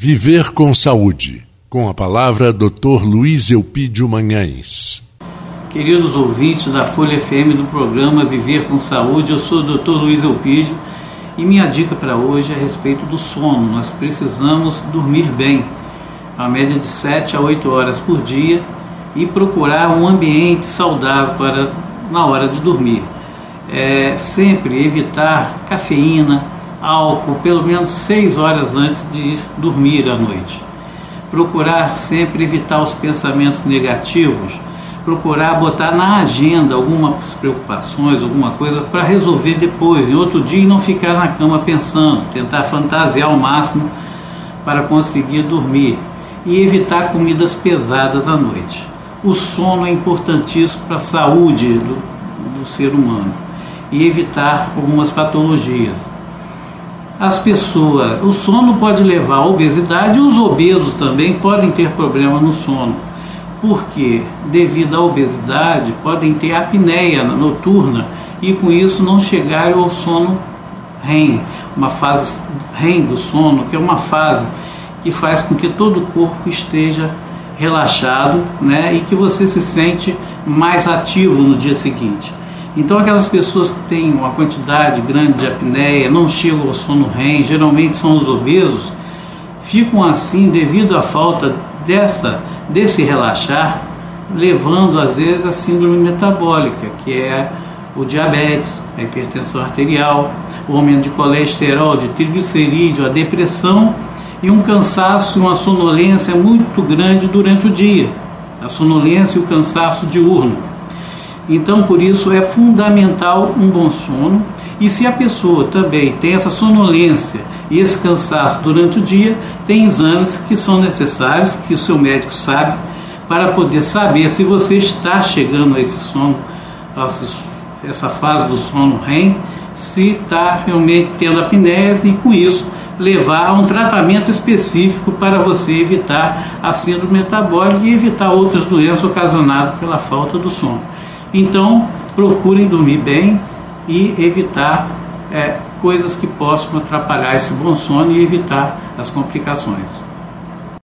Viver com Saúde, com a palavra Dr. Luiz Eupídio Manhães. Queridos ouvintes da Folha FM do programa Viver com Saúde, eu sou o Dr. Luiz Eupídio e minha dica para hoje é a respeito do sono. Nós precisamos dormir bem, a média de 7 a 8 horas por dia e procurar um ambiente saudável para na hora de dormir. É, sempre evitar cafeína, álcool pelo menos 6 horas antes de ir dormir à noite. Procurar sempre evitar os pensamentos negativos, procurar botar na agenda algumas preocupações, alguma coisa para resolver depois, em outro dia, e não ficar na cama pensando, tentar fantasiar ao máximo para conseguir dormir e evitar comidas pesadas à noite. O sono é importantíssimo para a saúde do, do ser humano e evitar algumas patologias as pessoas, o sono pode levar à obesidade, os obesos também podem ter problema no sono. Porque, devido à obesidade, podem ter apneia noturna e com isso não chegar ao sono REM, uma fase REM do sono, que é uma fase que faz com que todo o corpo esteja relaxado né, e que você se sente mais ativo no dia seguinte. Então, aquelas pessoas que têm uma quantidade grande de apneia, não chegam ao sono REM, geralmente são os obesos, ficam assim devido à falta dessa, desse relaxar, levando às vezes a síndrome metabólica, que é o diabetes, a hipertensão arterial, o aumento de colesterol, de triglicerídeo, a depressão e um cansaço e uma sonolência muito grande durante o dia, a sonolência e o cansaço diurno. Então, por isso é fundamental um bom sono. E se a pessoa também tem essa sonolência e esse cansaço durante o dia, tem exames que são necessários, que o seu médico sabe, para poder saber se você está chegando a esse sono, a essa fase do sono REM, se está realmente tendo apneia e com isso levar a um tratamento específico para você evitar a síndrome metabólica e evitar outras doenças ocasionadas pela falta do sono. Então, procurem dormir bem e evitar é, coisas que possam atrapalhar esse bom sono e evitar as complicações.